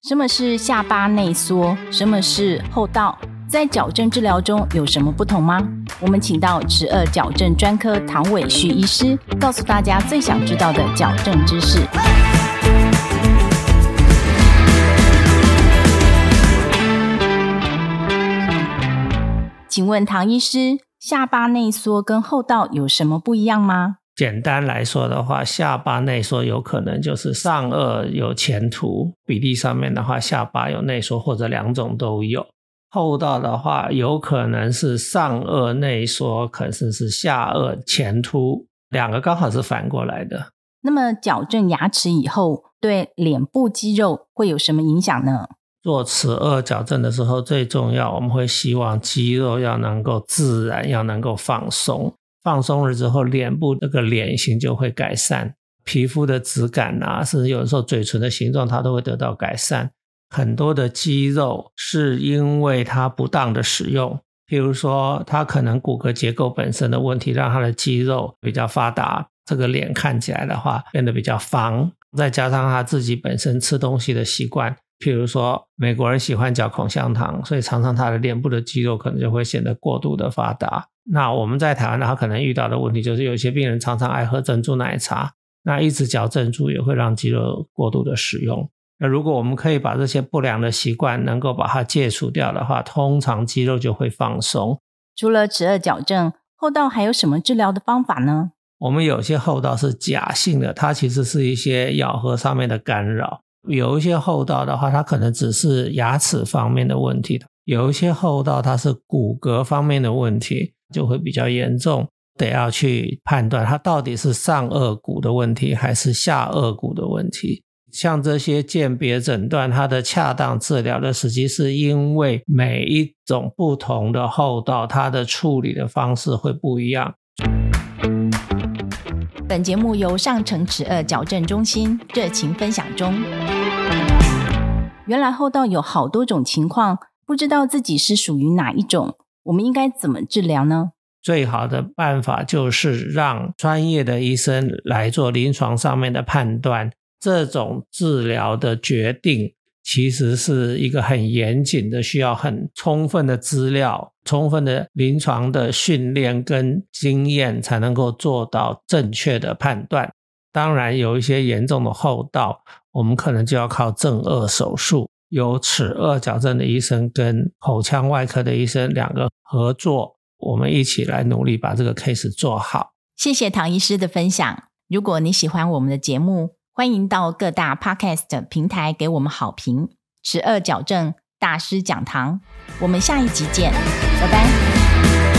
什么是下巴内缩？什么是后倒？在矫正治疗中有什么不同吗？我们请到齿颚矫正专科唐伟旭医师，告诉大家最想知道的矫正知识。请问唐医师，下巴内缩跟后倒有什么不一样吗？简单来说的话，下巴内缩有可能就是上颚有前凸，比例上面的话，下巴有内缩或者两种都有。后道的话，有可能是上颚内缩，可能是下颚前凸，两个刚好是反过来的。那么矫正牙齿以后，对脸部肌肉会有什么影响呢？做齿颚矫正的时候，最重要我们会希望肌肉要能够自然，要能够放松。放松了之后，脸部那个脸型就会改善，皮肤的质感啊，甚至有的时候嘴唇的形状，它都会得到改善。很多的肌肉是因为它不当的使用，譬如说，它可能骨骼结构本身的问题，让它的肌肉比较发达，这个脸看起来的话变得比较方，再加上他自己本身吃东西的习惯，譬如说，美国人喜欢嚼口香糖，所以常常他的脸部的肌肉可能就会显得过度的发达。那我们在台湾，他可能遇到的问题就是，有些病人常常爱喝珍珠奶茶，那一直嚼珍珠也会让肌肉过度的使用。那如果我们可以把这些不良的习惯能够把它戒除掉的话，通常肌肉就会放松。除了齿颚矫正，后道还有什么治疗的方法呢？我们有些后道是假性的，它其实是一些咬合上面的干扰；有一些后道的话，它可能只是牙齿方面的问题；有一些后道它是骨骼方面的问题。就会比较严重，得要去判断它到底是上颚骨的问题还是下颚骨的问题。像这些鉴别诊断，它的恰当治疗的时机，是因为每一种不同的后道，它的处理的方式会不一样。本节目由上城齿颚矫正中心热情分享中。原来后道有好多种情况，不知道自己是属于哪一种。我们应该怎么治疗呢？最好的办法就是让专业的医生来做临床上面的判断。这种治疗的决定其实是一个很严谨的，需要很充分的资料、充分的临床的训练跟经验，才能够做到正确的判断。当然，有一些严重的后道，我们可能就要靠正颚手术。由齿颚矫正的医生跟口腔外科的医生两个合作，我们一起来努力把这个 case 做好。谢谢唐医师的分享。如果你喜欢我们的节目，欢迎到各大 podcast 平台给我们好评。齿颚矫正大师讲堂。我们下一集见拜拜。